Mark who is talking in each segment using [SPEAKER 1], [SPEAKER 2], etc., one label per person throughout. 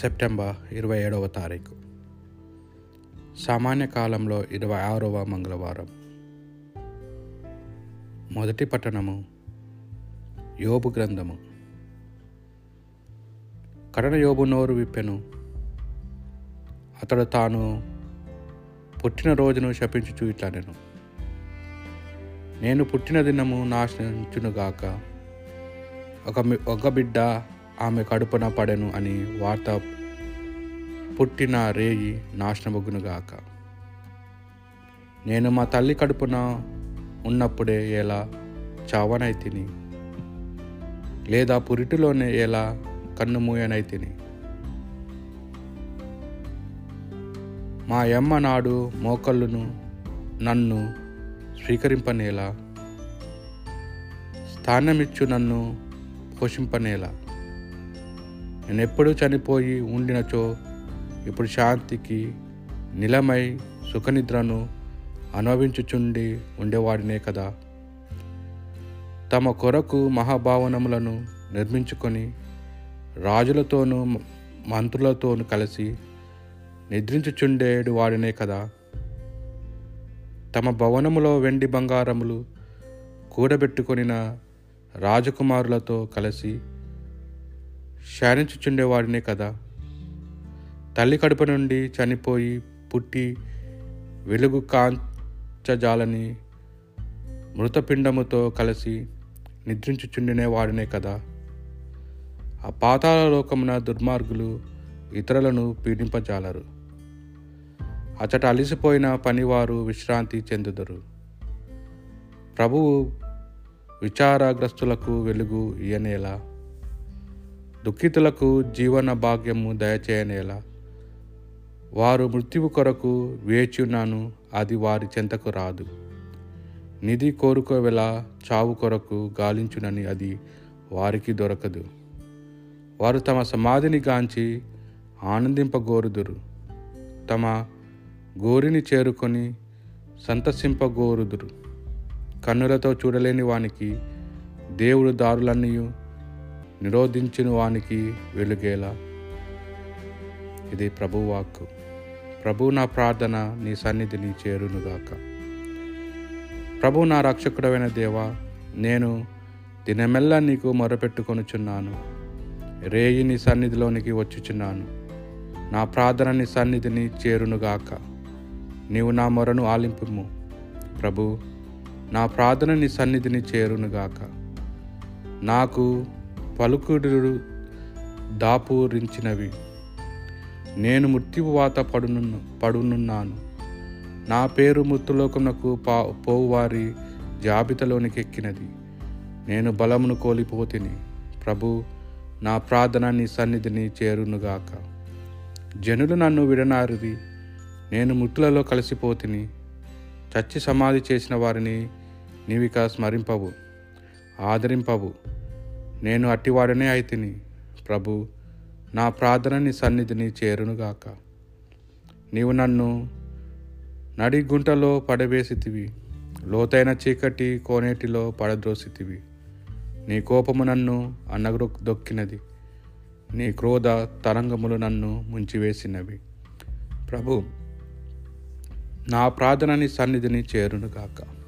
[SPEAKER 1] September ఇరవై ఏడవ తారీఖు. సామాన్య కాలంలో ఇరవై ఆరవ మంగళవారం. మొదటి పట్టణము యోబు గ్రంథము. కడన యోబు నోరు విప్పెను. అతడు తాను పుట్టిన రోజును శపించుచు ఇట్లా నేను నేను పుట్టిన దినము నాశించునుగాక. ఒక ఒక బిడ్డ ఆమె కడుపున పడెను అని వార్త పుట్టిన రేయి నాశనమగునుగాక. నేను మా తల్లి కడుపున ఉన్నప్పుడే ఎలా చావనైతిని లేదా పురిటిలోనే ఎలా కన్ను మూయనైతిని మా యమ్మ నాడు మోకళ్ళును నన్ను స్వీకరింపనేలా స్థానమిచ్చు నన్ను పోషింపనేలా. నేను ఎప్పుడు చనిపోయి ఉండినచో ఇప్పుడు శాంతికి నిలమై సుఖనిద్రను అనుభవించుచుండి ఉండేవాడినే కదా. తమ కొరకు మహాభావనములను నిర్మించుకొని రాజులతోనూ మంత్రులతోనూ కలిసి నిద్రించుచుండేడు వాడినే కదా. తమ భవనములో వెండి బంగారములు కూడబెట్టుకొనిన రాజకుమారులతో కలిసి శానించుచుండేవాడినే కదా. తల్లి కడుపు నుండి చనిపోయి పుట్టి వెలుగు కాంచజాలని మృతపిండముతో కలిసి నిద్రించుచుండినే వాడినే కదా. ఆ పాతాల లోకమున దుర్మార్గులు ఇతరులను పీడింపజాలరు. అచట అలిసిపోయిన పనివారు విశ్రాంతి చెందుదరు. ప్రభువు విచారగ్రస్తులకు వెలుగు ఇయనేలా దుఃఖితులకు జీవన భాగ్యము దయచేయనేలా వారు మృత్యువు కొరకు వేచున్నాను అది వారి చెంతకు రాదు. నిధి కోరుకోవేలా చావు కొరకు గాలించునని అది వారికి దొరకదు. వారు తమ సమాధిని గాంచి ఆనందింపగోరుదురు. తమ గోరిని చేరుకొని సంతసింపగోరుదురు. కన్నులతో చూడలేని వానికి దేవుడు దారులన్నీ నిరోధించిన వానికి వెలుగేలా. ఇది ప్రభువాక్కు. ప్రభు నా ప్రార్థన నీ సన్నిధిని చేరునుగాక. ప్రభు నా రక్షకుడమైన దేవా నేను దినమెల్లా నీకు మొరపెట్టుకొనుచున్నాను. రేయి నీ సన్నిధిలోనికి వచ్చుచున్నాను. నా ప్రార్థన నీ సన్నిధిని చేరునుగాక. నీవు నా మొరను ఆలింపుము. ప్రభు నా ప్రార్థన నీ సన్నిధిని చేరునుగాక. నాకు పలుకుడు దాపూరించినవి. నేను మృత్యువాత పడును పడునున్నాను. నా పేరు మృత్యులోకమునకు పా పోవువారి జాబితాలోనికి ఎక్కినది. నేను బలమును కోల్పోతిని. ప్రభు నా ప్రార్థన నీ సన్నిధిని చేరునుగాక. జనులు నన్ను విడనారిది నేను మృతులలో కలిసిపోతిని. చచ్చి సమాధి చేసిన వారిని నీవిక స్మరింపవు ఆదరింపవు. నేను అట్టివాడనే అయితిని. ప్రభు నా ప్రార్థన నీ సన్నిధిని చేరునుగాక. నీవు నన్ను నడిగుంటలో పడవేసితివి. లోతైన చీకటి కోనేటిలో పడద్రోసితివి. నీ కోపము నన్ను అన్నగొ దొక్కినది. నీ క్రోధ తరంగములు నన్ను ముంచివేసినవి. ప్రభు నా ప్రార్థనని సన్నిధిని చేరునుగాక.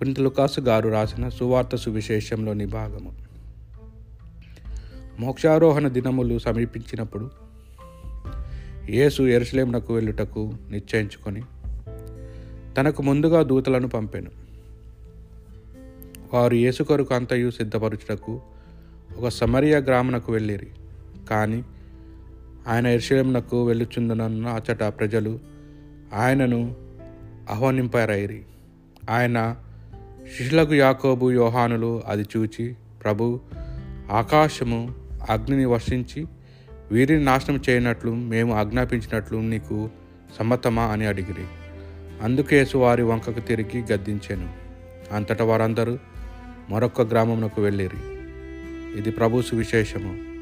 [SPEAKER 1] పునిత గారు రాసిన సువార్త సువిశేషంలోని భాగము మోక్షారోహణ దినములు సమీపించినప్పుడు యేసు ఎరుసలేమునకు వెళ్ళుటకు నిశ్చయించుకొని తనకు ముందుగా దూతలను పంపాను. వారు యేసు కొరకు అంతయు సిద్ధపరచుటకు ఒక సమరియా గ్రామనకు వెళ్ళిరి. కానీ ఆయన ఎరుసలేమునకు వెళ్ళుచుందనన్న అచ్చట ప్రజలు ఆయనను ఆహ్వానింపారైరి. ఆయన శిష్యులకు యాకోబు యోహానులు అది చూచి ప్రభు ఆకాశము అగ్నిని వర్షించి వీరిని నాశనం చేయనట్లు మేము ఆజ్ఞాపించినట్లు నీకు సమ్మతమా అని అడిగిరి. అందుకేసు వారి వంకకు తిరిగి గద్దించాను. అంతటా వారందరూ మరొక గ్రామమునకు వెళ్ళిరి. ఇది ప్రభు సువిశేషము.